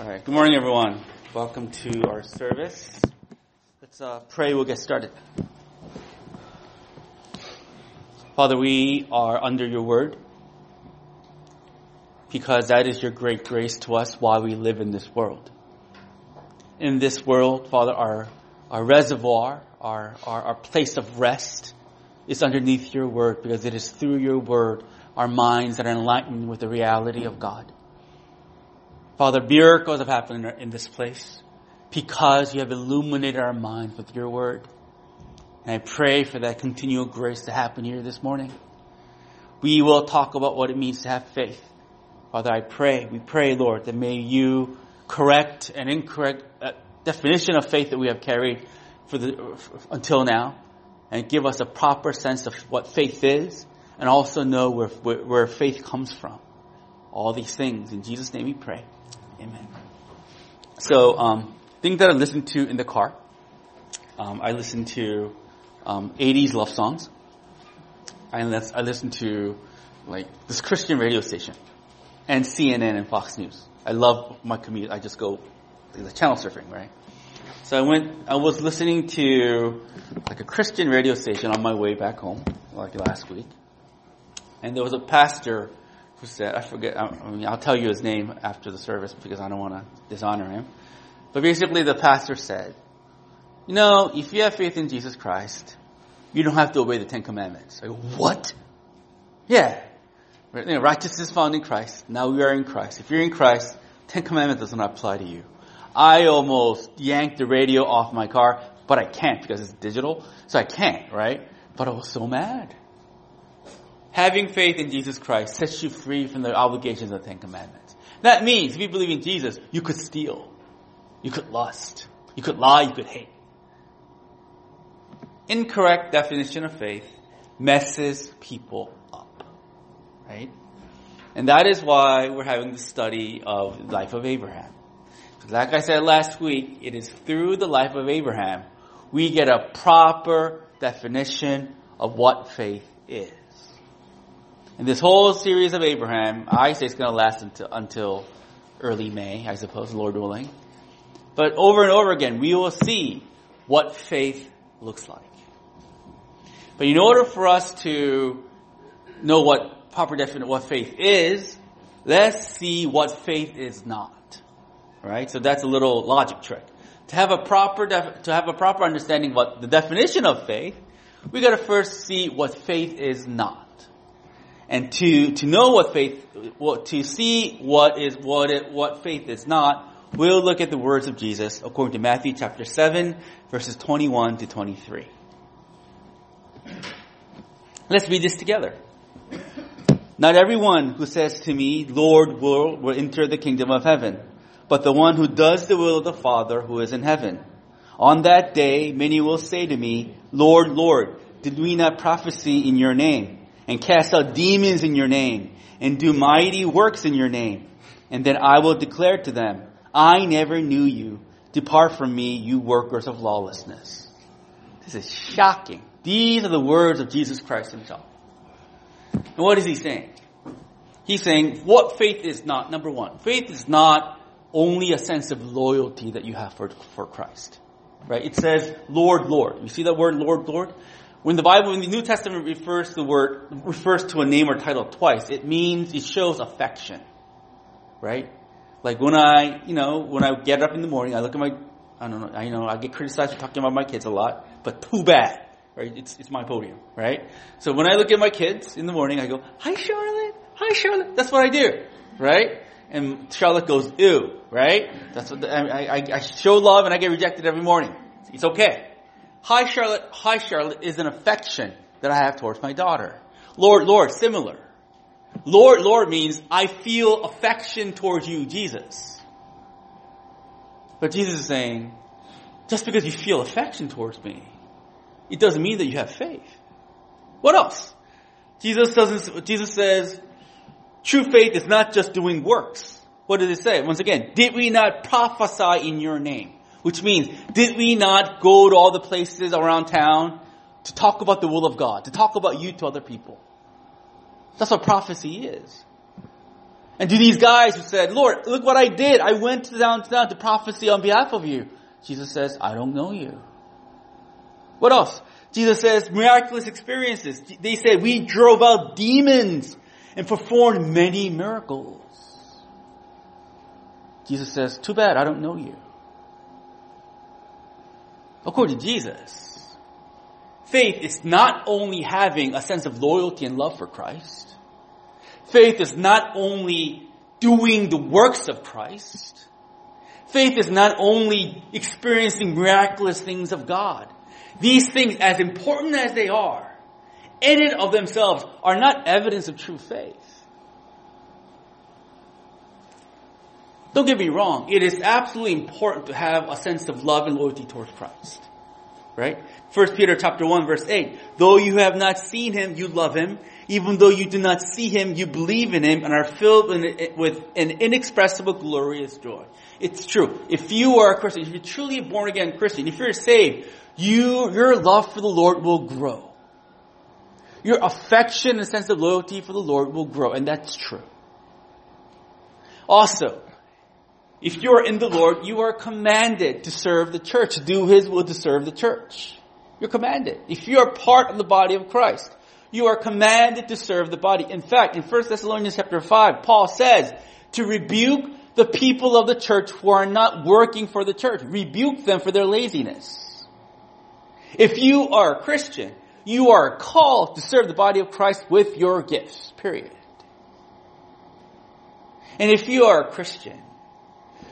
All right. Good morning, everyone. Welcome to our service. Let's uh, pray. We'll get started. Father, we are under your word because that is your great grace to us while we live in this world. In this world, Father, our, our reservoir, our, our, our place of rest is underneath your word because it is through your word our minds that are enlightened with the reality of God. Father, miracles have happened in this place because you have illuminated our minds with your word. And I pray for that continual grace to happen here this morning. We will talk about what it means to have faith. Father, I pray, we pray, Lord, that may you correct an incorrect uh, definition of faith that we have carried for the, until now and give us a proper sense of what faith is and also know where, where, where faith comes from. All these things. In Jesus' name we pray. Amen. So, um, things that I listen to in the car. Um, I listen to um, 80s love songs. I, I listen to like this Christian radio station and CNN and Fox News. I love my commute. I just go the channel surfing, right? So I went. I was listening to like a Christian radio station on my way back home, like last week, and there was a pastor who said, I forget, I mean, I'll tell you his name after the service because I don't want to dishonor him. But basically the pastor said, you know, if you have faith in Jesus Christ, you don't have to obey the Ten Commandments. Like, what? Yeah. You know, righteousness found in Christ. Now we are in Christ. If you're in Christ, Ten Commandments does not apply to you. I almost yanked the radio off my car, but I can't because it's digital. So I can't, right? But I was so mad. Having faith in Jesus Christ sets you free from the obligations of the Ten Commandments. That means if you believe in Jesus, you could steal. You could lust. You could lie. You could hate. Incorrect definition of faith messes people up. Right? And that is why we're having the study of the life of Abraham. Like I said last week, it is through the life of Abraham we get a proper definition of what faith is. And this whole series of Abraham, I say it's going to last until, until early May, I suppose, Lord willing. But over and over again, we will see what faith looks like. But in order for us to know what proper definition what faith is, let's see what faith is not. Right? So that's a little logic trick. To have a proper def- to have a proper understanding of what the definition of faith, we got to first see what faith is not. And to, to know what faith, to see what is, what it, what faith is not, we'll look at the words of Jesus according to Matthew chapter 7 verses 21 to 23. Let's read this together. Not everyone who says to me, Lord, will, will enter the kingdom of heaven, but the one who does the will of the Father who is in heaven. On that day, many will say to me, Lord, Lord, did we not prophesy in your name? And cast out demons in your name and do mighty works in your name. And then I will declare to them, I never knew you. Depart from me, you workers of lawlessness. This is shocking. These are the words of Jesus Christ himself. And what is he saying? He's saying what faith is not, number one, faith is not only a sense of loyalty that you have for, for Christ. Right? It says, Lord, Lord. You see that word, Lord, Lord? When the Bible, when the New Testament refers to the word, refers to a name or title twice, it means, it shows affection. Right? Like when I, you know, when I get up in the morning, I look at my, I don't know, I you know, I get criticized for talking about my kids a lot, but too bad. Right? It's, it's my podium. Right? So when I look at my kids in the morning, I go, hi Charlotte, hi Charlotte. That's what I do. Right? And Charlotte goes, ew. Right? That's what, the, I, I, I show love and I get rejected every morning. It's okay. Hi Charlotte, hi Charlotte is an affection that I have towards my daughter. Lord, Lord, similar. Lord, Lord means I feel affection towards you, Jesus. But Jesus is saying, just because you feel affection towards me, it doesn't mean that you have faith. What else? Jesus doesn't, Jesus says, true faith is not just doing works. What does it say? Once again, did we not prophesy in your name? Which means, did we not go to all the places around town to talk about the will of God, to talk about you to other people? That's what prophecy is. And to these guys who said, Lord, look what I did. I went downtown to prophecy on behalf of you. Jesus says, I don't know you. What else? Jesus says miraculous experiences. They said, we drove out demons and performed many miracles. Jesus says, too bad, I don't know you. According to Jesus, faith is not only having a sense of loyalty and love for Christ. Faith is not only doing the works of Christ. Faith is not only experiencing miraculous things of God. These things, as important as they are, in and of themselves, are not evidence of true faith. Don't get me wrong. It is absolutely important to have a sense of love and loyalty towards Christ. Right? First Peter chapter 1 verse 8. Though you have not seen him, you love him. Even though you do not see him, you believe in him and are filled with an inexpressible glorious joy. It's true. If you are a Christian, if you're truly a born again Christian, if you're saved, you, your love for the Lord will grow. Your affection and sense of loyalty for the Lord will grow, and that's true. Also, if you are in the Lord, you are commanded to serve the church, do His will to serve the church. You're commanded. If you are part of the body of Christ, you are commanded to serve the body. In fact, in 1 Thessalonians chapter 5, Paul says to rebuke the people of the church who are not working for the church. Rebuke them for their laziness. If you are a Christian, you are called to serve the body of Christ with your gifts. Period. And if you are a Christian,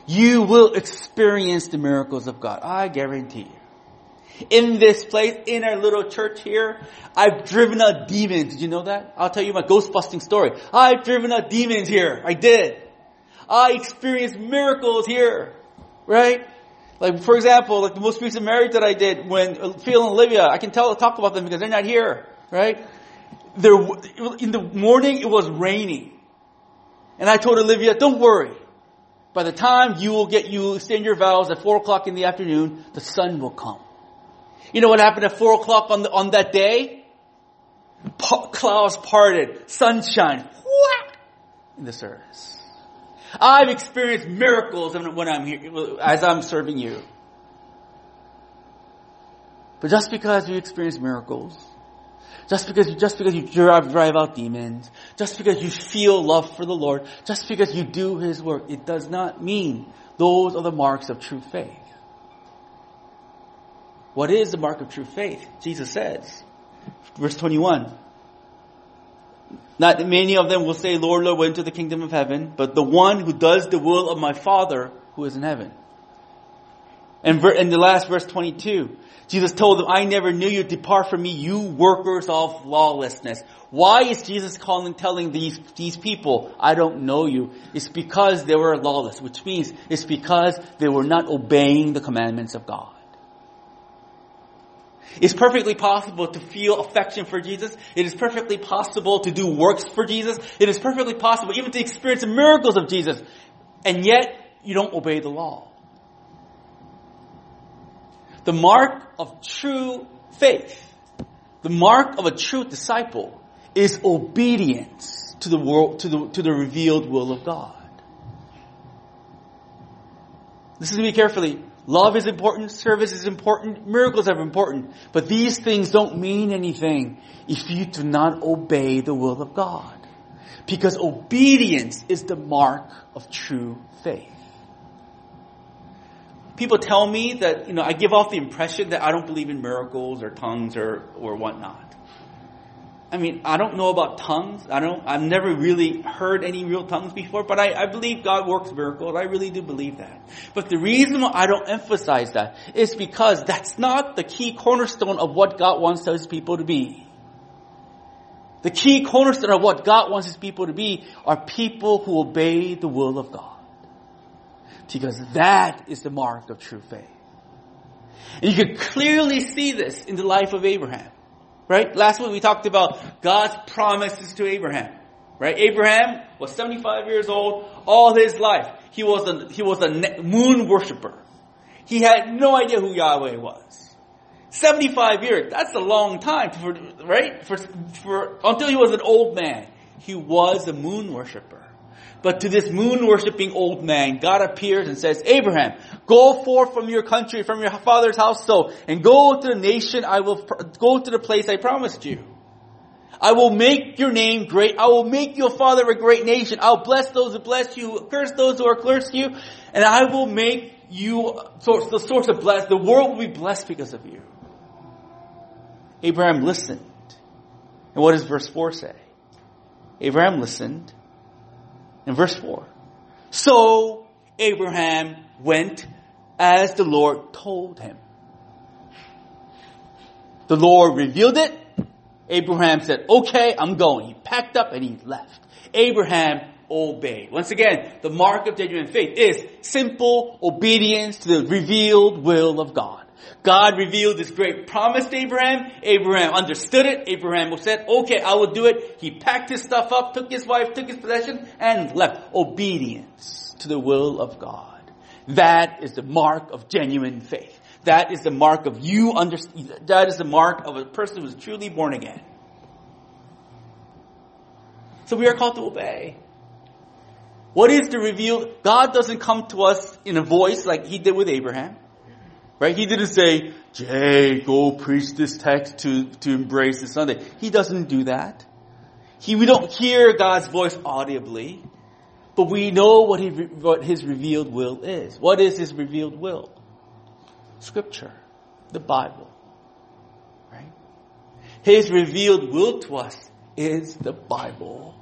you will experience the miracles of God. I guarantee you. In this place, in our little church here, I've driven out demons. Did you know that? I'll tell you my ghost busting story. I've driven out demons here. I did. I experienced miracles here. Right? Like, for example, like the most recent marriage that I did when Phil and Olivia, I can tell, talk about them because they're not here. Right? There, in the morning, it was raining. And I told Olivia, don't worry. By the time you will get, you extend your vows at four o'clock in the afternoon, the sun will come. You know what happened at four o'clock on the, on that day? Pa- clouds parted, sunshine, what? In the service. I've experienced miracles when I'm here, as I'm serving you. But just because you experience miracles just because you, just because you drive, drive out demons, just because you feel love for the Lord, just because you do His work, it does not mean those are the marks of true faith. What is the mark of true faith? Jesus says, verse 21. Not that many of them will say, Lord, Lord, went to the kingdom of heaven, but the one who does the will of my Father who is in heaven. And in the last verse 22, Jesus told them, I never knew you. Depart from me, you workers of lawlessness. Why is Jesus calling, telling these, these people, I don't know you? It's because they were lawless, which means it's because they were not obeying the commandments of God. It's perfectly possible to feel affection for Jesus. It is perfectly possible to do works for Jesus. It is perfectly possible even to experience the miracles of Jesus. And yet, you don't obey the law. The mark of true faith, the mark of a true disciple is obedience to the world, to the, to the revealed will of God. Listen to me carefully. Love is important, service is important, miracles are important, but these things don't mean anything if you do not obey the will of God. Because obedience is the mark of true faith people tell me that, you know, I give off the impression that I don't believe in miracles or tongues or, or whatnot. I mean, I don't know about tongues. I don't, I've never really heard any real tongues before, but I, I believe God works miracles. I really do believe that. But the reason why I don't emphasize that is because that's not the key cornerstone of what God wants His people to be. The key cornerstone of what God wants His people to be are people who obey the will of God. Because that is the mark of true faith. And you can clearly see this in the life of Abraham. Right? Last week we talked about God's promises to Abraham. Right? Abraham was 75 years old all his life. He was a, he was a moon worshiper. He had no idea who Yahweh was. 75 years, that's a long time for, right? For, for, until he was an old man. He was a moon worshiper. But to this moon worshipping old man, God appears and says, Abraham, go forth from your country, from your father's household, and go to the nation I will, go to the place I promised you. I will make your name great. I will make you a father of a great nation. I'll bless those who bless you, curse those who are cursed you, and I will make you the source of bless. The world will be blessed because of you. Abraham listened. And what does verse 4 say? Abraham listened. In verse 4. So Abraham went as the Lord told him. The Lord revealed it. Abraham said, okay, I'm going. He packed up and he left. Abraham obeyed. Once again, the mark of genuine faith is simple obedience to the revealed will of God. God revealed this great promise to Abraham. Abraham understood it. Abraham said, okay, I will do it. He packed his stuff up, took his wife, took his possession, and left. Obedience to the will of God. That is the mark of genuine faith. That is the mark of you that is the mark of a person who is truly born again. So we are called to obey. What is the revealed? God doesn't come to us in a voice like he did with Abraham. Right? He didn't say, Jay, go preach this text to, to embrace the Sunday. He doesn't do that. He, we don't hear God's voice audibly, but we know what, he, what His revealed will is. What is His revealed will? Scripture. The Bible. Right? His revealed will to us is the Bible.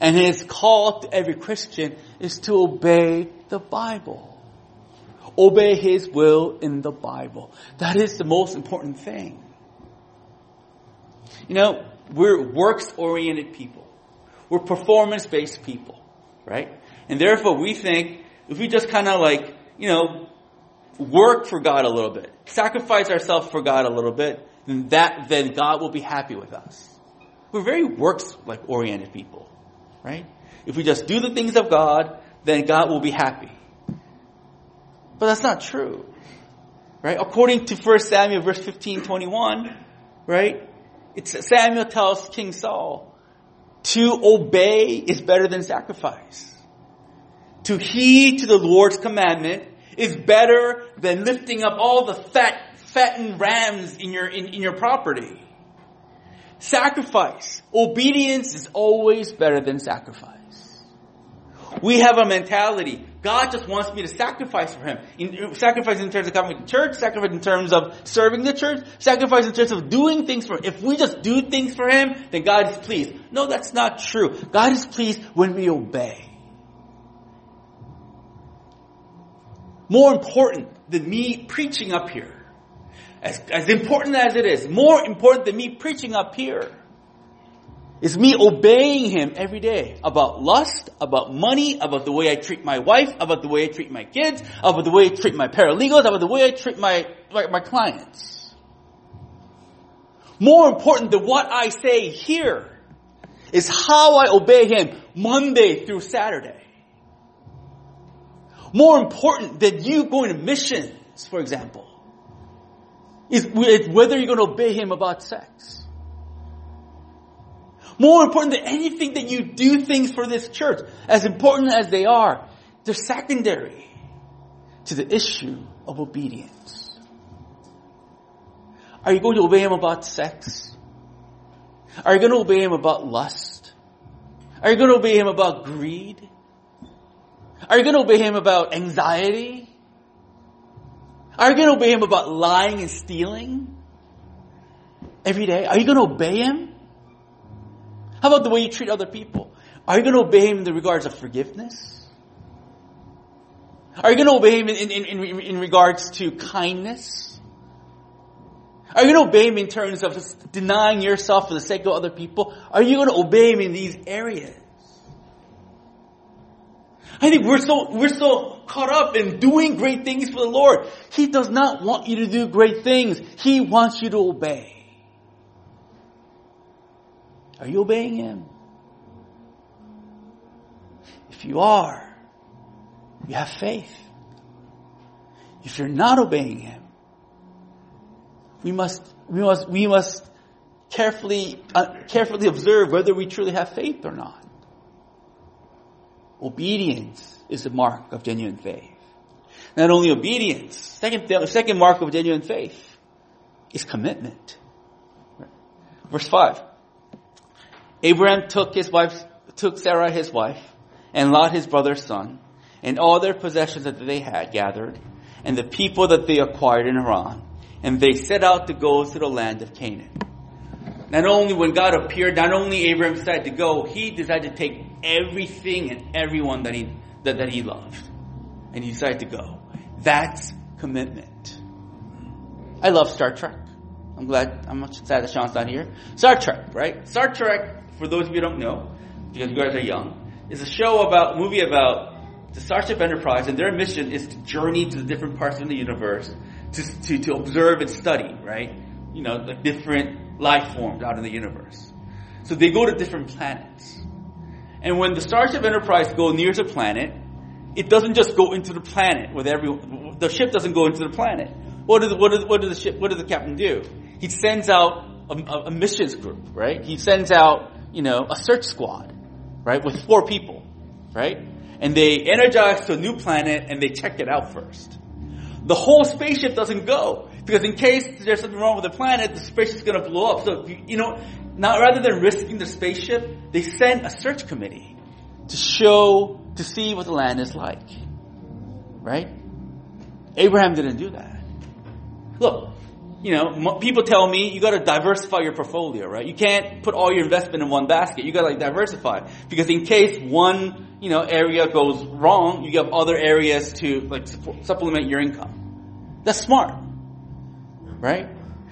And His call to every Christian is to obey the Bible obey His will in the Bible. That is the most important thing. You know, we're works-oriented people. We're performance-based people, right? And therefore we think if we just kind of like, you know, work for God a little bit, sacrifice ourselves for God a little bit, then that, then God will be happy with us. We're very works-like oriented people, right? If we just do the things of God, then God will be happy. But that's not true. Right? According to 1 Samuel verse 15, 21, right? It's, Samuel tells King Saul, to obey is better than sacrifice. To heed to the Lord's commandment is better than lifting up all the fat, fattened rams in your, in, in your property. Sacrifice, obedience is always better than sacrifice. We have a mentality. God just wants me to sacrifice for Him. In, sacrifice in terms of coming to church, sacrifice in terms of serving the church, sacrifice in terms of doing things for Him. If we just do things for Him, then God is pleased. No, that's not true. God is pleased when we obey. More important than me preaching up here, as, as important as it is, more important than me preaching up here, it's me obeying him every day about lust, about money, about the way I treat my wife, about the way I treat my kids, about the way I treat my paralegals, about the way I treat my, my, my clients. More important than what I say here is how I obey him Monday through Saturday. More important than you going to missions, for example, is whether you're going to obey him about sex. More important than anything that you do things for this church, as important as they are, they're secondary to the issue of obedience. Are you going to obey him about sex? Are you going to obey him about lust? Are you going to obey him about greed? Are you going to obey him about anxiety? Are you going to obey him about lying and stealing? Every day? Are you going to obey him? How about the way you treat other people? Are you going to obey him in the regards of forgiveness? Are you going to obey him in, in, in, in regards to kindness? Are you going to obey him in terms of denying yourself for the sake of other people? Are you going to obey him in these areas? I think we're so, we're so caught up in doing great things for the Lord. He does not want you to do great things. He wants you to obey. Are you obeying Him? If you are, you have faith. If you're not obeying Him, we must, we must, we must carefully, uh, carefully observe whether we truly have faith or not. obedience is the mark of genuine faith. Not only obedience, second, the second mark of genuine faith is commitment. Verse 5. Abraham took his wife, took Sarah his wife, and Lot his brother's son, and all their possessions that they had gathered, and the people that they acquired in Haran, and they set out to go to the land of Canaan. Not only when God appeared, not only Abraham decided to go, he decided to take everything and everyone that he, that, that he loved. And he decided to go. That's commitment. I love Star Trek. I'm glad, I'm much sad that Sean's not here. Star Trek, right? Star Trek, for those of you who don't know, because you guys are young, is a show about, movie about the Starship Enterprise and their mission is to journey to the different parts of the universe to, to, to observe and study, right? You know, the different life forms out in the universe. So they go to different planets. And when the Starship Enterprise go near to planet, it doesn't just go into the planet with every, the ship doesn't go into the planet. What does, what does, what does the ship, what does the captain do? He sends out a, a missions group, right? He sends out, you know, a search squad, right? With four people, right? And they energize to a new planet and they check it out first. The whole spaceship doesn't go. Because in case there's something wrong with the planet, the spaceship's gonna blow up. So, you know, now rather than risking the spaceship, they send a search committee to show, to see what the land is like. Right? Abraham didn't do that. Look, you know, people tell me you gotta diversify your portfolio, right? You can't put all your investment in one basket. You gotta like diversify. Because in case one, you know, area goes wrong, you have other areas to like supplement your income. That's smart. Right?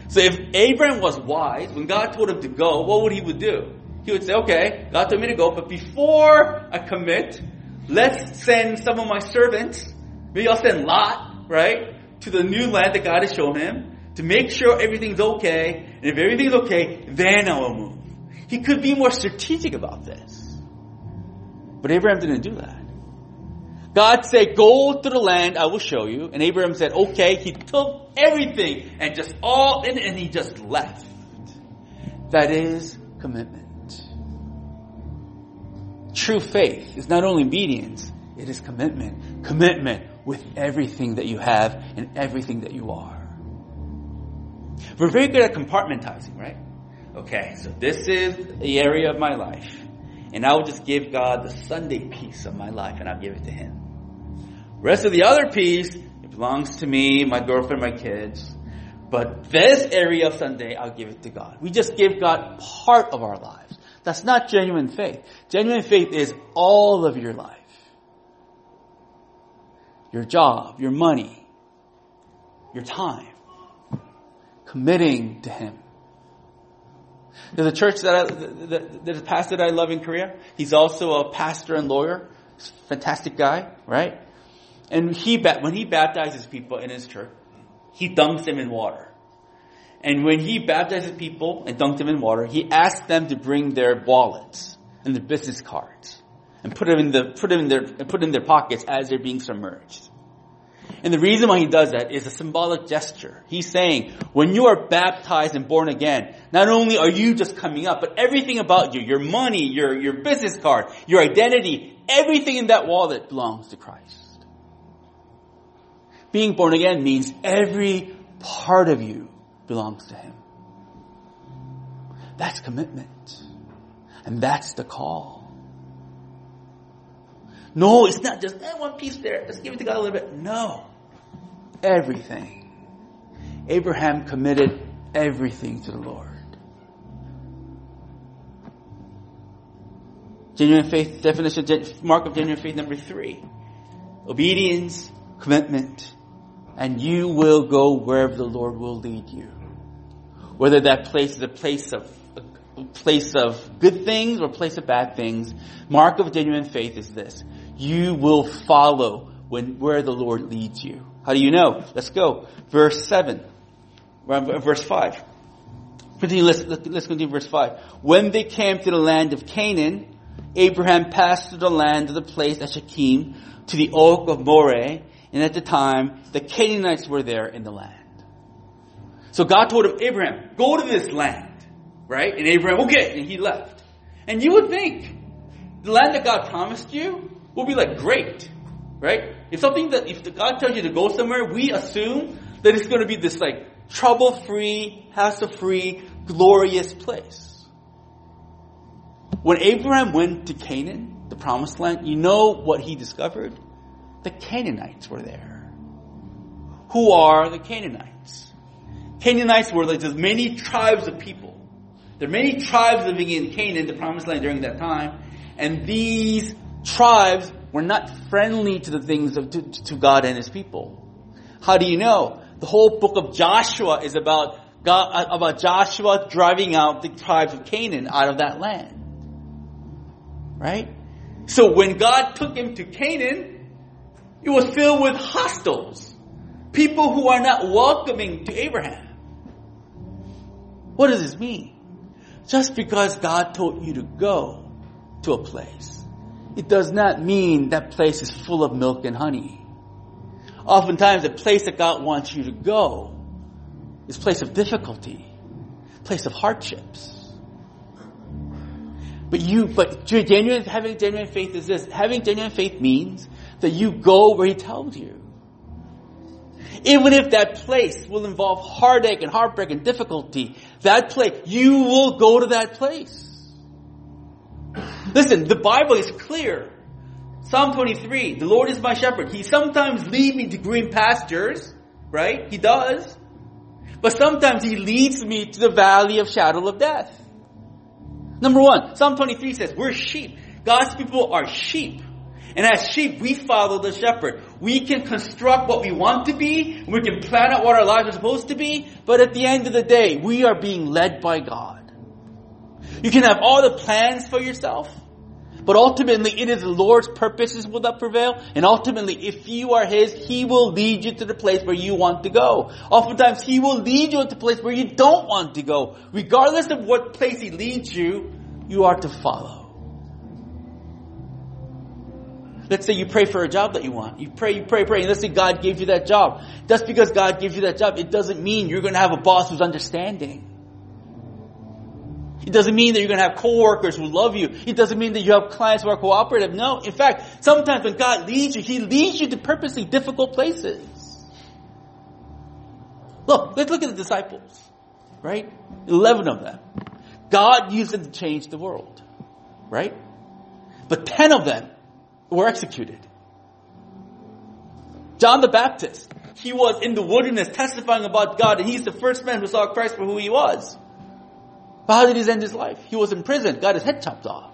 So if Abraham was wise, when God told him to go, what would he would do? He would say, okay, God told me to go, but before I commit, let's send some of my servants, maybe I'll send Lot, right, to the new land that God has shown him, to make sure everything's okay, and if everything's okay, then I will move. He could be more strategic about this. But Abraham didn't do that. God said, go to the land I will show you. And Abraham said, okay. He took everything and just all in and he just left. That is commitment. True faith is not only obedience, it is commitment. Commitment with everything that you have and everything that you are. We're very good at compartmentalizing, right? Okay, so this is the area of my life. And I will just give God the Sunday piece of my life and I'll give it to Him. Rest of the other piece, it belongs to me, my girlfriend, my kids. But this area of Sunday, I'll give it to God. We just give God part of our lives. That's not genuine faith. Genuine faith is all of your life. Your job, your money, your time. Committing to Him. There's a church that I, there's a pastor that I love in Korea. He's also a pastor and lawyer. Fantastic guy, right? And he, when he baptizes people in his church, he dunks them in water. And when he baptizes people and dunks them in water, he asks them to bring their wallets and their business cards and put them in the, put them in their, put in their pockets as they're being submerged. And the reason why he does that is a symbolic gesture. He's saying, when you are baptized and born again, not only are you just coming up, but everything about you, your money, your, your business card, your identity, everything in that wallet belongs to Christ. Being born again means every part of you belongs to Him. That's commitment. And that's the call. No, it's not just eh, one piece there. Let's give it to God a little bit. No. Everything. Abraham committed everything to the Lord. Genuine faith definition, mark of genuine faith number three. Obedience, commitment, and you will go wherever the Lord will lead you. Whether that place is a place of a place of good things or a place of bad things, mark of genuine faith is this. You will follow when, where the Lord leads you. How do you know? Let's go. Verse 7. Verse 5. Continue, let's, let's continue verse 5. When they came to the land of Canaan, Abraham passed through the land of the place at Shechem to the oak of Moreh, and at the time, the Canaanites were there in the land. So God told him, Abraham, go to this land. Right? And Abraham, okay, and he left. And you would think, the land that God promised you, we'll be like, great, right? If something that, if God tells you to go somewhere, we assume that it's going to be this like trouble-free, hassle-free, glorious place. When Abraham went to Canaan, the promised land, you know what he discovered? The Canaanites were there. Who are the Canaanites? Canaanites were like there's many tribes of people. There are many tribes living in Canaan, the promised land during that time, and these tribes were not friendly to the things of to, to God and His people. How do you know? The whole book of Joshua is about God, uh, about Joshua driving out the tribes of Canaan out of that land. Right? So when God took him to Canaan, it was filled with hostiles. People who are not welcoming to Abraham. What does this mean? Just because God told you to go to a place, it does not mean that place is full of milk and honey. Oftentimes the place that God wants you to go is place of difficulty, place of hardships. But you, but genuine, having genuine faith is this. Having genuine faith means that you go where He tells you. Even if that place will involve heartache and heartbreak and difficulty, that place, you will go to that place. Listen, the Bible is clear. Psalm 23, the Lord is my shepherd. He sometimes leads me to green pastures, right? He does. But sometimes He leads me to the valley of shadow of death. Number one, Psalm 23 says, we're sheep. God's people are sheep. And as sheep, we follow the shepherd. We can construct what we want to be, we can plan out what our lives are supposed to be, but at the end of the day, we are being led by God. You can have all the plans for yourself, but ultimately it is the Lord's purposes will that prevail, and ultimately if you are His, He will lead you to the place where you want to go. Oftentimes He will lead you to the place where you don't want to go. Regardless of what place He leads you, you are to follow. Let's say you pray for a job that you want. You pray, you pray, pray, and let's say God gave you that job. Just because God gives you that job, it doesn't mean you're going to have a boss who's understanding. It doesn't mean that you're going to have coworkers who love you. It doesn't mean that you have clients who are cooperative. No. In fact, sometimes when God leads you, He leads you to purposely difficult places. Look, let's look at the disciples. Right? Eleven of them. God used them to change the world. Right? But ten of them were executed. John the Baptist, he was in the wilderness testifying about God and he's the first man who saw Christ for who he was. But how did he end his life? He was in prison, got his head chopped off.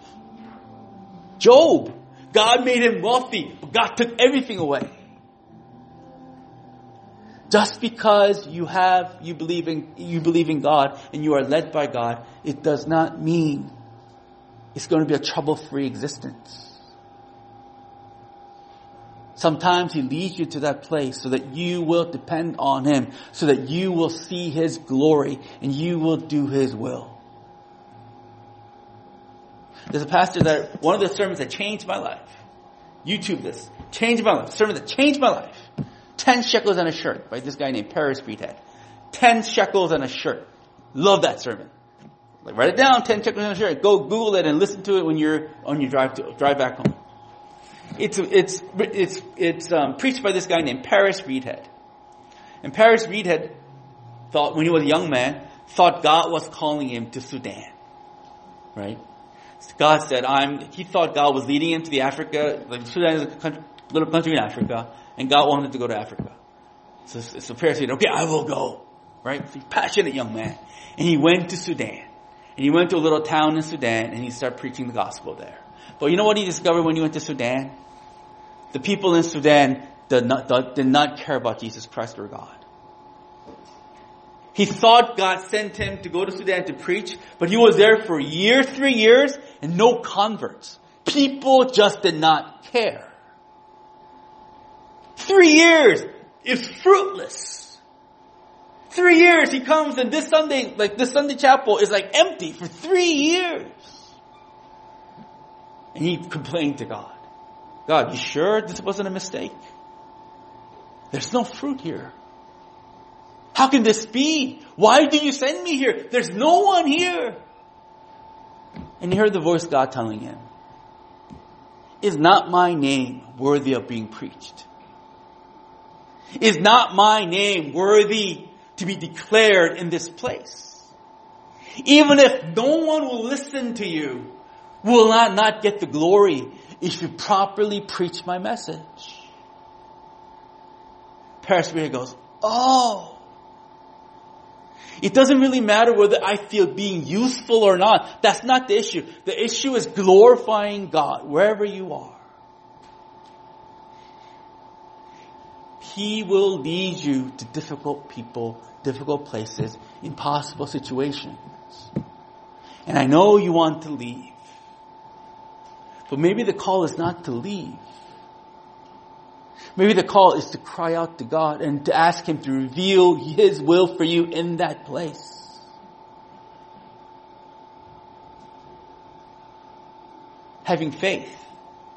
Job, God made him wealthy, but God took everything away. Just because you have, you believe in, you believe in God and you are led by God, it does not mean it's going to be a trouble-free existence. Sometimes He leads you to that place so that you will depend on Him, so that you will see His glory and you will do His will. There's a pastor that, one of the sermons that changed my life. YouTube this. Changed my life. Sermon that changed my life. Ten shekels and a shirt by this guy named Paris Reidhead. Ten shekels and a shirt. Love that sermon. Like, write it down, ten shekels and a shirt. Go Google it and listen to it when you're on your drive to, drive back home. It's, it's, it's, it's um, preached by this guy named Paris Reidhead. And Paris Reidhead thought, when he was a young man, thought God was calling him to Sudan. Right? God said, I'm, he thought God was leading him to the Africa, like Sudan is a country, little country in Africa, and God wanted to go to Africa. So, so Paris said, okay, I will go. Right? He's a passionate young man. And he went to Sudan. And he went to a little town in Sudan and he started preaching the gospel there. But you know what he discovered when he went to Sudan? The people in Sudan did not, did not care about Jesus Christ or God. He thought God sent him to go to Sudan to preach, but he was there for years, three years, and no converts. People just did not care. Three years is fruitless. Three years he comes and this Sunday, like this Sunday chapel is like empty for three years. And he complained to God. God, you sure this wasn't a mistake? There's no fruit here. How can this be? Why did you send me here? There's no one here. And he heard the voice God telling him, is not my name worthy of being preached? Is not my name worthy to be declared in this place? Even if no one will listen to you, will not, not get the glory if you properly preach my message. Presbyterian goes, oh, it doesn't really matter whether I feel being useful or not. That's not the issue. The issue is glorifying God wherever you are. He will lead you to difficult people, difficult places, impossible situations. And I know you want to leave. But maybe the call is not to leave. Maybe the call is to cry out to God and to ask Him to reveal His will for you in that place. Having faith,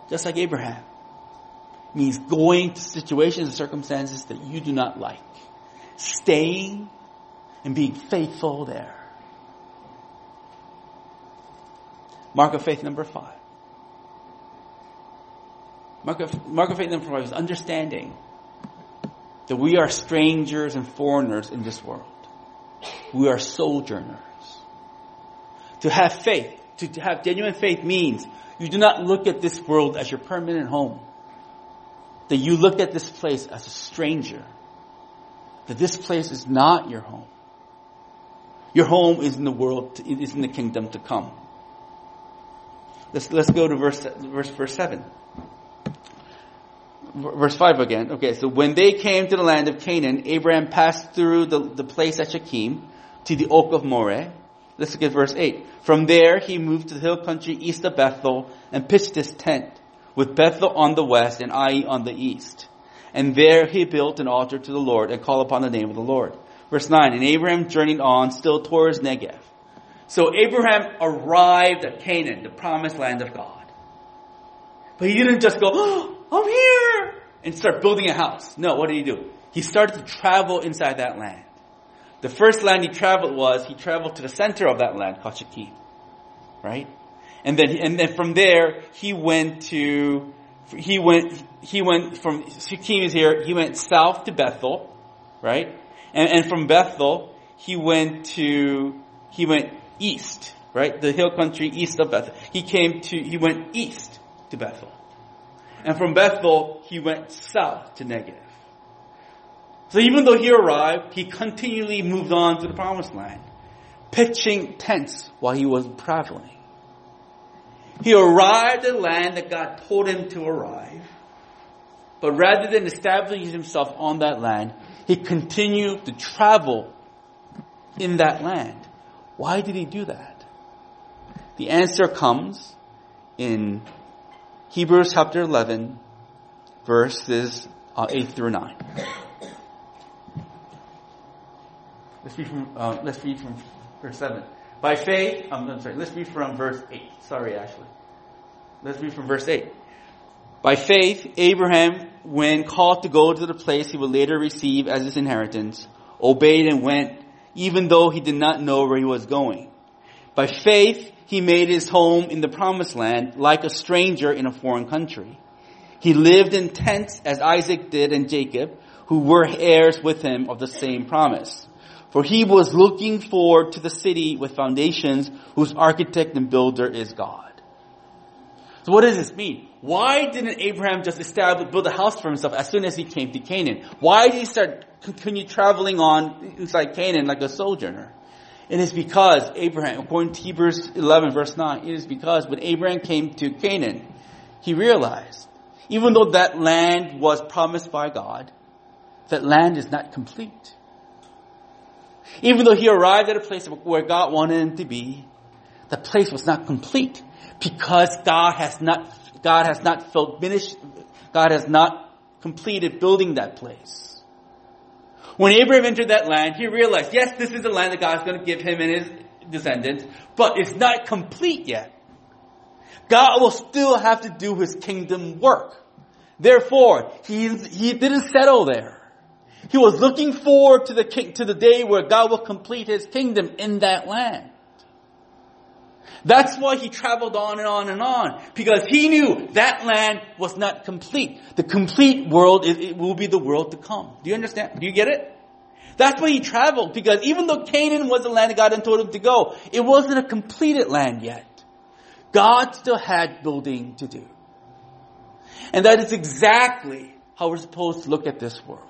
just like Abraham, means going to situations and circumstances that you do not like. Staying and being faithful there. Mark of faith number five. Mark of, mark of faith is understanding that we are strangers and foreigners in this world. We are sojourners. To have faith, to, have genuine faith means you do not look at this world as your permanent home. That you look at this place as a stranger. That this place is not your home. Your home is in the world, is in the kingdom to come. Let's, let's go to verse, verse, verse 7. Verse 5 again. Okay, so when they came to the land of Canaan, Abraham passed through the, the place at Shechem to the oak of Moreh. Let's look at verse 8. From there, he moved to the hill country east of Bethel and pitched his tent, with Bethel on the west and Ai on the east. And there he built an altar to the Lord and called upon the name of the Lord. Verse 9. And Abraham journeyed on still towards Negev. So Abraham arrived at Canaan, the promised land of God. But he didn't just go, oh, I'm here, and start building a house. No, what did he do? He started to travel inside that land. The first land he traveled was, he traveled to the center of that land, called. Right? And then, and then from there, he went to, he went, he went from, Shechem is here, he went south to Bethel, right? And, and from Bethel, he went to, he went east, right? The hill country east of Bethel. He came to, he went east to Bethel. And from Bethel, he went south to Negev. So even though he arrived, he continually moved on to the promised land, pitching tents while he was traveling. He arrived at the land that God told him to arrive, but rather than establishing himself on that land, he continued to travel in that land. Why did he do that? The answer comes in Hebrews chapter 11, verses uh, 8 through 9. Let's read from, uh, let's read from verse 7. By faith, um, I'm sorry, let's read from verse 8. Sorry, Ashley. Let's read from verse 8. By faith, Abraham, when called to go to the place he would later receive as his inheritance, obeyed and went even though he did not know where he was going. By faith, he made his home in the promised land like a stranger in a foreign country. He lived in tents as Isaac did and Jacob, who were heirs with him of the same promise. For he was looking forward to the city with foundations whose architect and builder is God. So what does this mean? Why didn't Abraham just establish, build a house for himself as soon as he came to Canaan? Why did he start continue traveling on inside Canaan like a sojourner? It is because Abraham, according to Hebrews 11 verse 9, it is because when Abraham came to Canaan, he realized, even though that land was promised by God, that land is not complete. Even though he arrived at a place where God wanted him to be, the place was not complete because God has not, God has not finished, God has not completed building that place. When Abraham entered that land, he realized, yes, this is the land that God is going to give him and his descendants, but it's not complete yet. God will still have to do his kingdom work. Therefore, he, he didn't settle there. He was looking forward to the, to the day where God will complete his kingdom in that land. That's why he traveled on and on and on. Because he knew that land was not complete. The complete world, is, it will be the world to come. Do you understand? Do you get it? That's why he traveled. Because even though Canaan was the land God had told him to go, it wasn't a completed land yet. God still had building to do. And that is exactly how we're supposed to look at this world.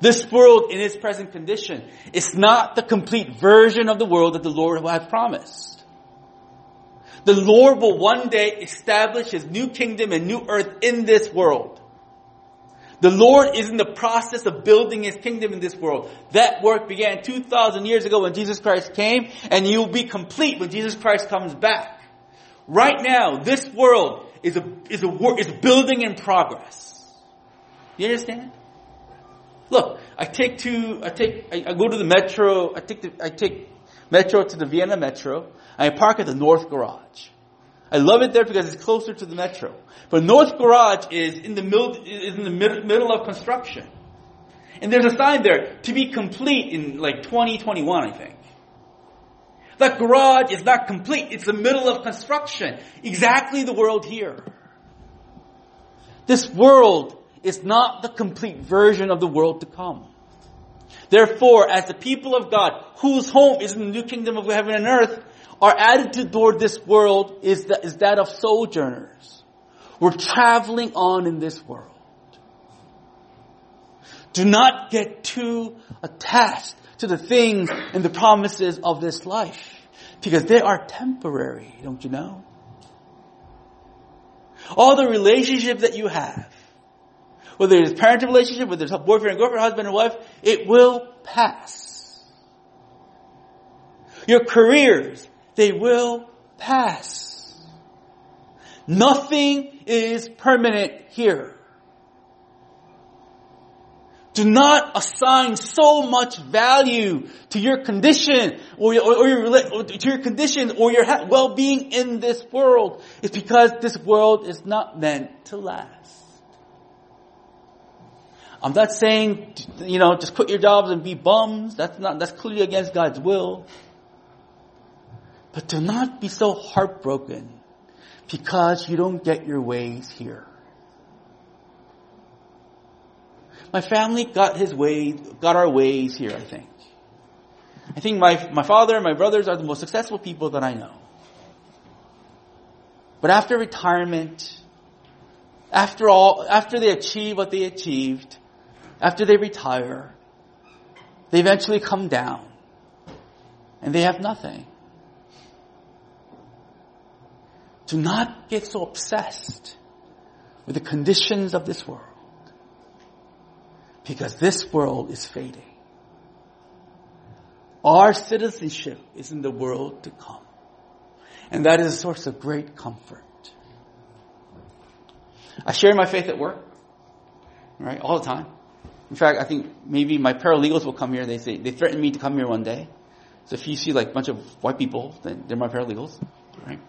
This world in its present condition is not the complete version of the world that the Lord has promised. The Lord will one day establish His new kingdom and new earth in this world. The Lord is in the process of building His kingdom in this world. That work began 2,000 years ago when Jesus Christ came, and you will be complete when Jesus Christ comes back. Right now, this world is a, is a is building in progress. You understand? Look, I take to, I take, I, I go to the metro, I take the, I take metro to the Vienna metro, I park at the North Garage. I love it there because it's closer to the metro. But North Garage is in the middle, is in the middle of construction. And there's a sign there to be complete in like 2021, I think. That garage is not complete. It's the middle of construction. Exactly the world here. This world is not the complete version of the world to come. Therefore, as the people of God, whose home is in the new kingdom of heaven and earth, our attitude toward this world is that, is that of sojourners. We're traveling on in this world. Do not get too attached to the things and the promises of this life because they are temporary, don't you know? All the relationships that you have, whether it's parent relationship, whether it's boyfriend and girlfriend, husband and wife, it will pass. Your careers, they will pass. Nothing is permanent here. Do not assign so much value to your condition or, your, or your, or to your condition or your well-being in this world. It's because this world is not meant to last. I'm not saying, you know, just quit your jobs and be bums. That's not, that's clearly against God's will. But do not be so heartbroken because you don't get your ways here. My family got his ways, got our ways here, I think. I think my, my father and my brothers are the most successful people that I know. But after retirement, after all, after they achieve what they achieved, after they retire, they eventually come down and they have nothing. Do not get so obsessed with the conditions of this world. Because this world is fading. Our citizenship is in the world to come. And that is a source of great comfort. I share my faith at work, right, all the time. In fact, I think maybe my paralegals will come here. They say, they threaten me to come here one day. So if you see like a bunch of white people, then they're my paralegals, right?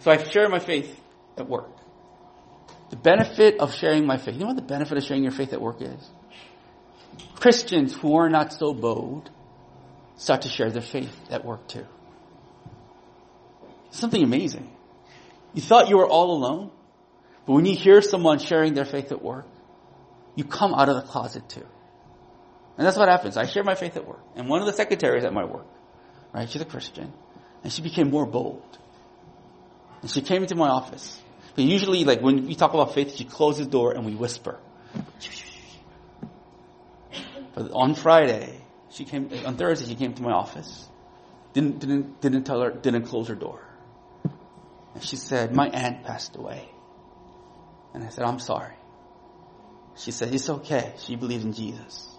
So I share my faith at work. The benefit of sharing my faith. You know what the benefit of sharing your faith at work is? Christians who are not so bold start to share their faith at work too. Something amazing. You thought you were all alone, but when you hear someone sharing their faith at work, you come out of the closet too. And that's what happens. I share my faith at work. And one of the secretaries at my work, right, she's a Christian, and she became more bold. And she came into my office. But usually, like, when we talk about faith, she closes the door and we whisper. But on Friday, she came, on Thursday, she came to my office. Didn't, didn't, didn't tell her, didn't close her door. And she said, my aunt passed away. And I said, I'm sorry. She said, it's okay. She believes in Jesus.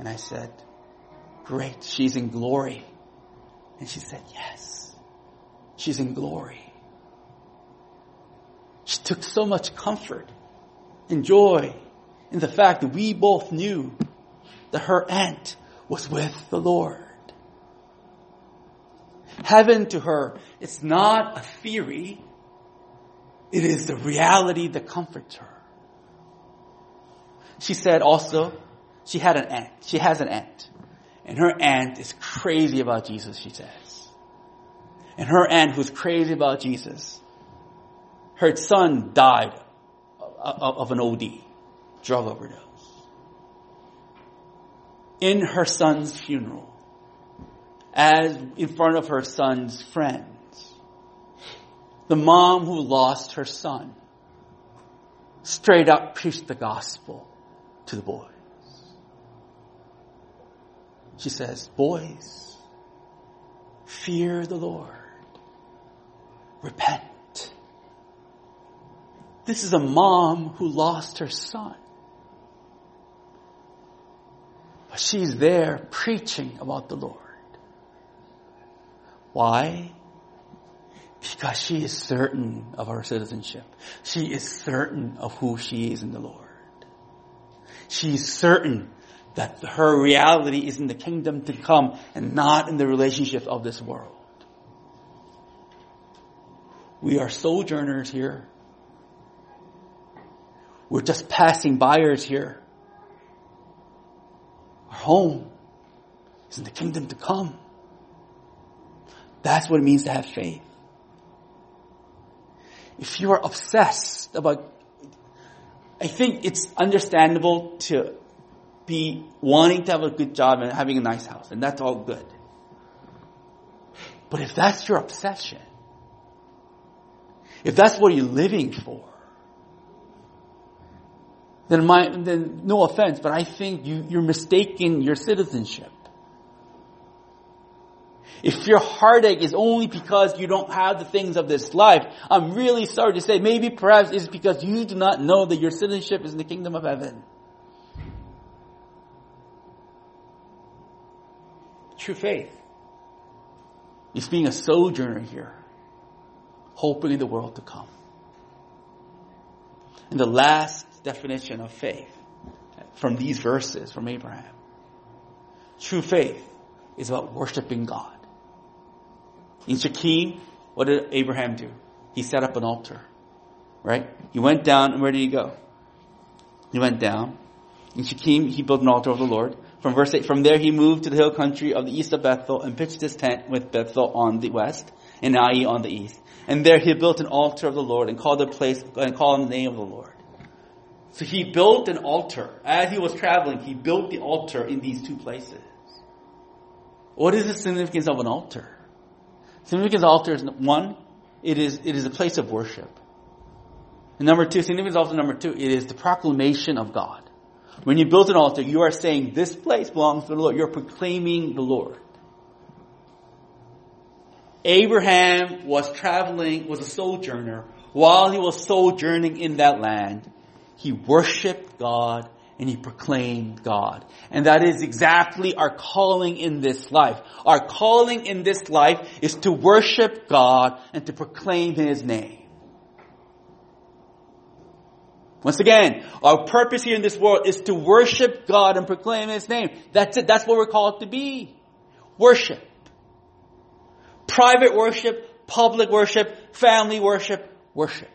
And I said, great. She's in glory. And she said, yes. She's in glory. She took so much comfort and joy in the fact that we both knew that her aunt was with the Lord. Heaven to her, it's not a theory. It is the reality that comforts her. She said also, she had an aunt. She has an aunt. And her aunt is crazy about Jesus, she says. And her aunt, who's crazy about Jesus, her son died of an OD, drug overdose. In her son's funeral, as in front of her son's friends, the mom who lost her son straight up preached the gospel to the boys. She says, boys, fear the Lord. Repent. This is a mom who lost her son. But she's there preaching about the Lord. Why? Because she is certain of her citizenship. She is certain of who she is in the Lord. She is certain that her reality is in the kingdom to come and not in the relationships of this world. We are sojourners here. We're just passing buyers here. Our home is in the kingdom to come. That's what it means to have faith. If you are obsessed about, I think it's understandable to be wanting to have a good job and having a nice house, and that's all good. But if that's your obsession, if that's what you're living for, then my, then no offense, but I think you, you're mistaking your citizenship. If your heartache is only because you don't have the things of this life, I'm really sorry to say, maybe perhaps it's because you do not know that your citizenship is in the kingdom of heaven. True faith is being a sojourner here, hoping in the world to come. And the last definition of faith from these verses from Abraham. True faith is about worshiping God. In Shechem, what did Abraham do? He set up an altar. Right? He went down, and where did he go? He went down. In Shechem, he built an altar of the Lord. From verse 8, from there he moved to the hill country of the east of Bethel and pitched his tent with Bethel on the west and Ai on the east. And there he built an altar of the Lord and called the place, and called the name of the Lord. So he built an altar. As he was traveling, he built the altar in these two places. What is the significance of an altar? Significance of altar is one, it is, it is a place of worship. And number two, significance altar number two, it is the proclamation of God. When you build an altar, you are saying this place belongs to the Lord. You're proclaiming the Lord. Abraham was traveling, was a sojourner. While he was sojourning in that land, he worshiped God and he proclaimed God. And that is exactly our calling in this life. Our calling in this life is to worship God and to proclaim His name. Once again, our purpose here in this world is to worship God and proclaim His name. That's it. That's what we're called to be. Worship. Private worship, public worship, family worship, worship.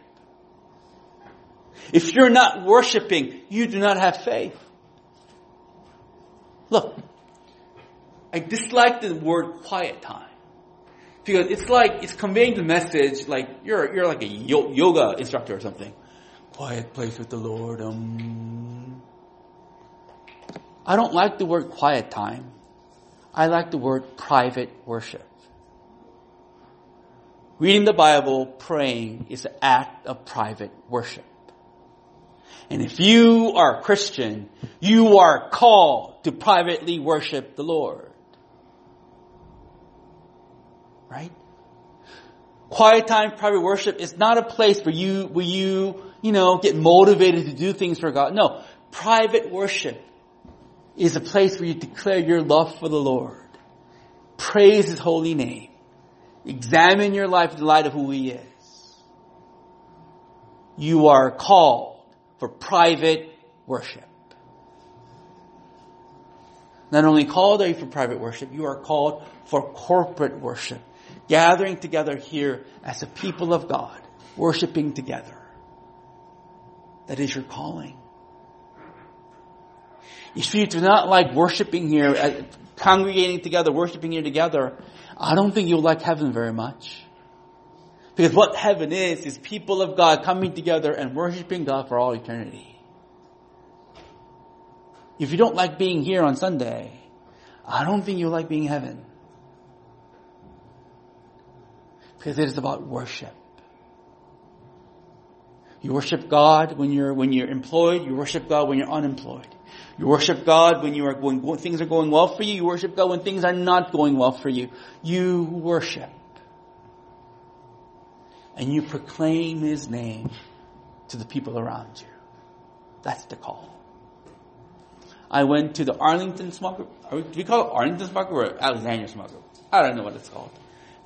If you're not worshiping, you do not have faith. Look, I dislike the word quiet time. Because it's like, it's conveying the message like you're, you're like a yoga instructor or something. Quiet place with the Lord. Um. I don't like the word quiet time. I like the word private worship. Reading the Bible, praying is an act of private worship. And if you are a Christian, you are called to privately worship the Lord. Right? Quiet time, private worship is not a place where you, where you, you know, get motivated to do things for God. No. Private worship is a place where you declare your love for the Lord. Praise His holy name. Examine your life in the light of who He is. You are called for private worship. Not only called are you for private worship, you are called for corporate worship. Gathering together here as a people of God, worshiping together. That is your calling. If you do not like worshiping here, uh, congregating together, worshiping here together, I don't think you'll like heaven very much. Because what heaven is, is people of God coming together and worshiping God for all eternity. If you don't like being here on Sunday, I don't think you'll like being in heaven. Because it is about worship. You worship God when you're, when you're employed. You worship God when you're unemployed. You worship God when you are going, when things are going well for you. You worship God when things are not going well for you. You worship. And you proclaim His name to the people around you. That's the call. I went to the Arlington Small Group. Do we call it Arlington Small Group or Alexandria Small Group? I don't know what it's called.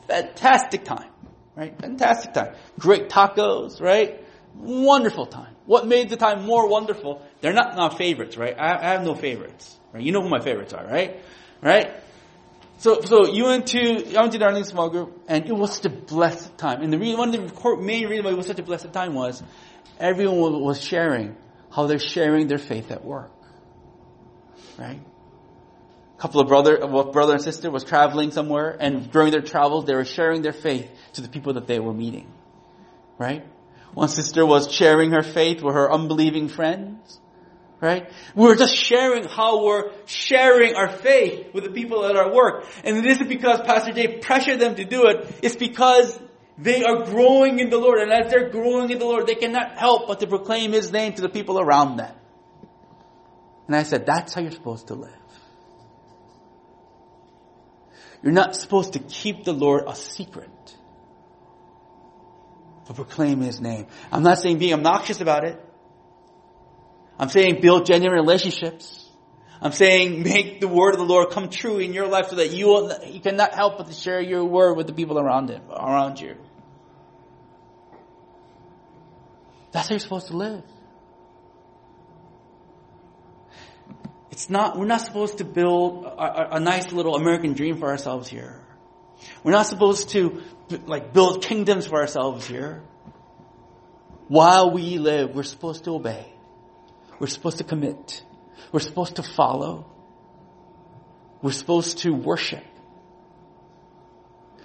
Fantastic time, right? Fantastic time. Great tacos, right? Wonderful time. What made the time more wonderful? They're not my favorites, right? I, I have no favorites, right? You know who my favorites are, right? Right? So, so you went to, I went to the Arlington Small Group, and it was such a blessed time. And the reason, one of the main reasons why it was such a blessed time was everyone was sharing how they're sharing their faith at work. Right? A couple of brother, brother and sister was traveling somewhere, and during their travels, they were sharing their faith to the people that they were meeting. Right? One sister was sharing her faith with her unbelieving friends. Right? We're just sharing how we're sharing our faith with the people at our work. And it isn't because Pastor Dave pressured them to do it. It's because they are growing in the Lord. And as they're growing in the Lord, they cannot help but to proclaim His name to the people around them. And I said, that's how you're supposed to live. You're not supposed to keep the Lord a secret but proclaim His name. I'm not saying being obnoxious about it. I'm saying build genuine relationships. I'm saying make the word of the Lord come true in your life so that you will, you cannot help but to share your word with the people around him, around you. That's how you're supposed to live. It's not, we're not supposed to build a, a, a nice little American dream for ourselves here. We're not supposed to like build kingdoms for ourselves here. While we live, we're supposed to obey. We're supposed to commit. We're supposed to follow. We're supposed to worship.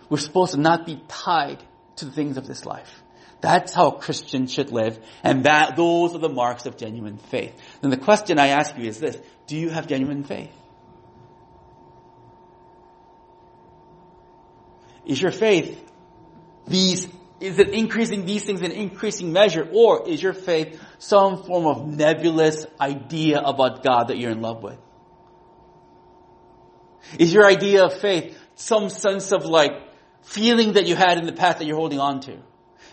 We're supposed to not be tied to the things of this life. That's how a Christian should live, and that those are the marks of genuine faith. Then the question I ask you is this: Do you have genuine faith? Is your faith these, is it increasing these things in increasing measure, or is your faith some form of nebulous idea about God that you're in love with? Is your idea of faith some sense of like feeling that you had in the past that you're holding on to?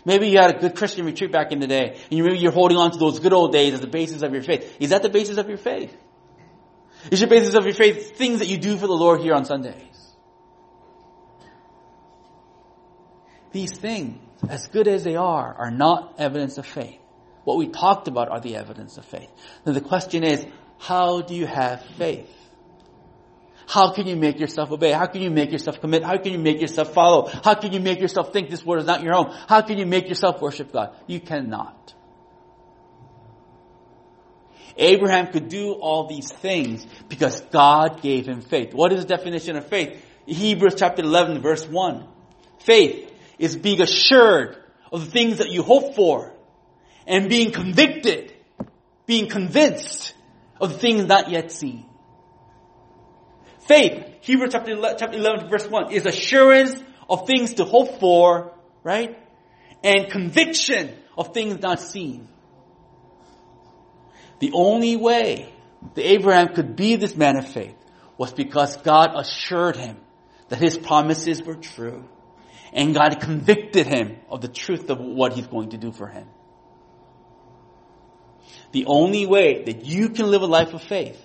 Maybe you had a good Christian retreat back in the day, and maybe you're holding on to those good old days as the basis of your faith. Is that the basis of your faith? Is your basis of your faith things that you do for the Lord here on Sundays? These things, as good as they are, are not evidence of faith. What we talked about are the evidence of faith. Then the question is, how do you have faith? How can you make yourself obey? How can you make yourself commit? How can you make yourself follow? How can you make yourself think this word is not your own? How can you make yourself worship God? You cannot. Abraham could do all these things because God gave him faith. What is the definition of faith? Hebrews chapter 11 verse 1. Faith is being assured of the things that you hope for and being convicted, being convinced of the things not yet seen. Faith, Hebrews chapter 11 verse 1, is assurance of things to hope for, right? And conviction of things not seen. The only way that Abraham could be this man of faith was because God assured him that his promises were true and God convicted him of the truth of what he's going to do for him. The only way that you can live a life of faith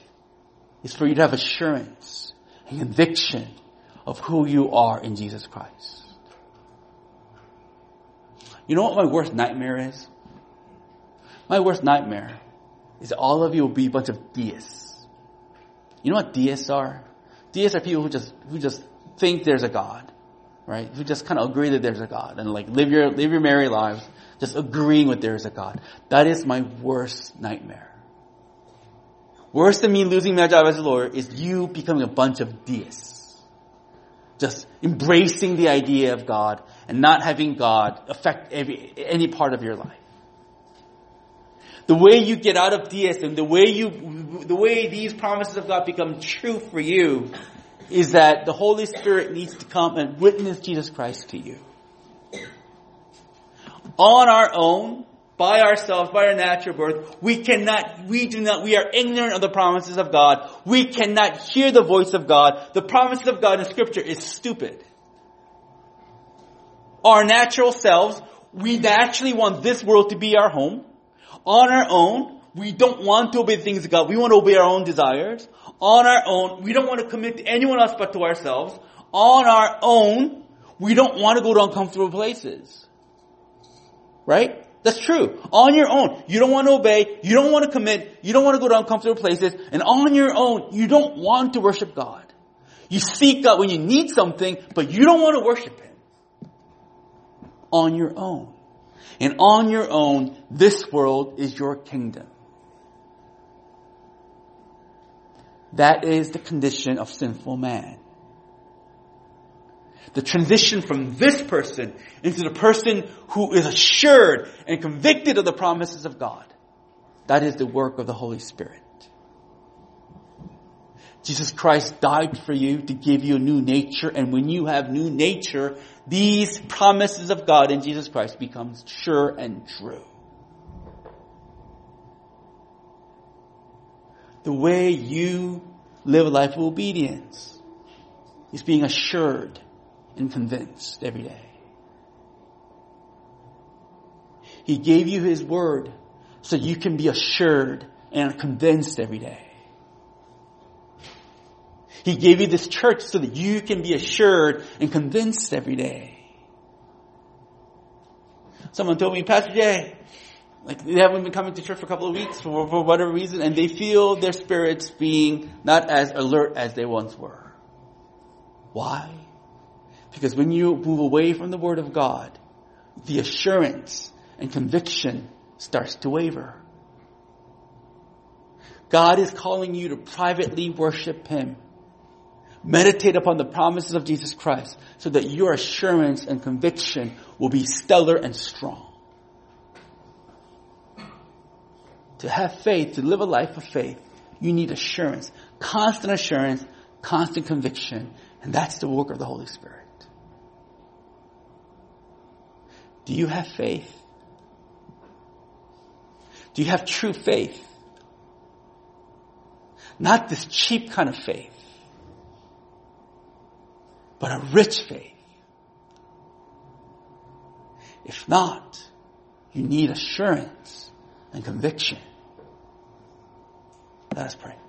is for you to have assurance and conviction of who you are in Jesus Christ. You know what my worst nightmare is? My worst nightmare is all of you will be a bunch of deists. You know what deists are? Deists are people who just, who just think there's a God right? Who just kind of agree that there's a God and like live your, live your merry lives, just agreeing with there is a God. That is my worst nightmare. Worse than me losing my job as a lawyer is you becoming a bunch of deists. Just embracing the idea of God and not having God affect every, any part of your life. The way you get out of deism, the way you, the way these promises of God become true for you is that the Holy Spirit needs to come and witness Jesus Christ to you. On our own, by ourselves, by our natural birth, we cannot, we do not, we are ignorant of the promises of God. We cannot hear the voice of God. The promises of God in scripture is stupid. Our natural selves, we naturally want this world to be our home. On our own, we don't want to obey the things of God. We want to obey our own desires. On our own, we don't want to commit to anyone else but to ourselves. On our own, we don't want to go to uncomfortable places. Right? That's true. On your own, you don't want to obey, you don't want to commit, you don't want to go to uncomfortable places, and on your own, you don't want to worship God. You seek God when you need something, but you don't want to worship Him. On your own. And on your own, this world is your kingdom. That is the condition of sinful man. The transition from this person into the person who is assured and convicted of the promises of God. That is the work of the Holy Spirit. Jesus Christ died for you to give you a new nature, and when you have new nature, these promises of God in Jesus Christ becomes sure and true. The way you live a life of obedience is being assured and convinced every day. He gave you His Word so you can be assured and convinced every day. He gave you this church so that you can be assured and convinced every day. Someone told me, Pastor Jay, like they haven't been coming to church for a couple of weeks for, for whatever reason, and they feel their spirits being not as alert as they once were. Why? Because when you move away from the Word of God, the assurance and conviction starts to waver. God is calling you to privately worship Him. Meditate upon the promises of Jesus Christ so that your assurance and conviction will be stellar and strong. To have faith, to live a life of faith, you need assurance, constant assurance, constant conviction, and that's the work of the Holy Spirit. Do you have faith? Do you have true faith? Not this cheap kind of faith but a rich faith. If not, you need assurance and conviction. Let us pray.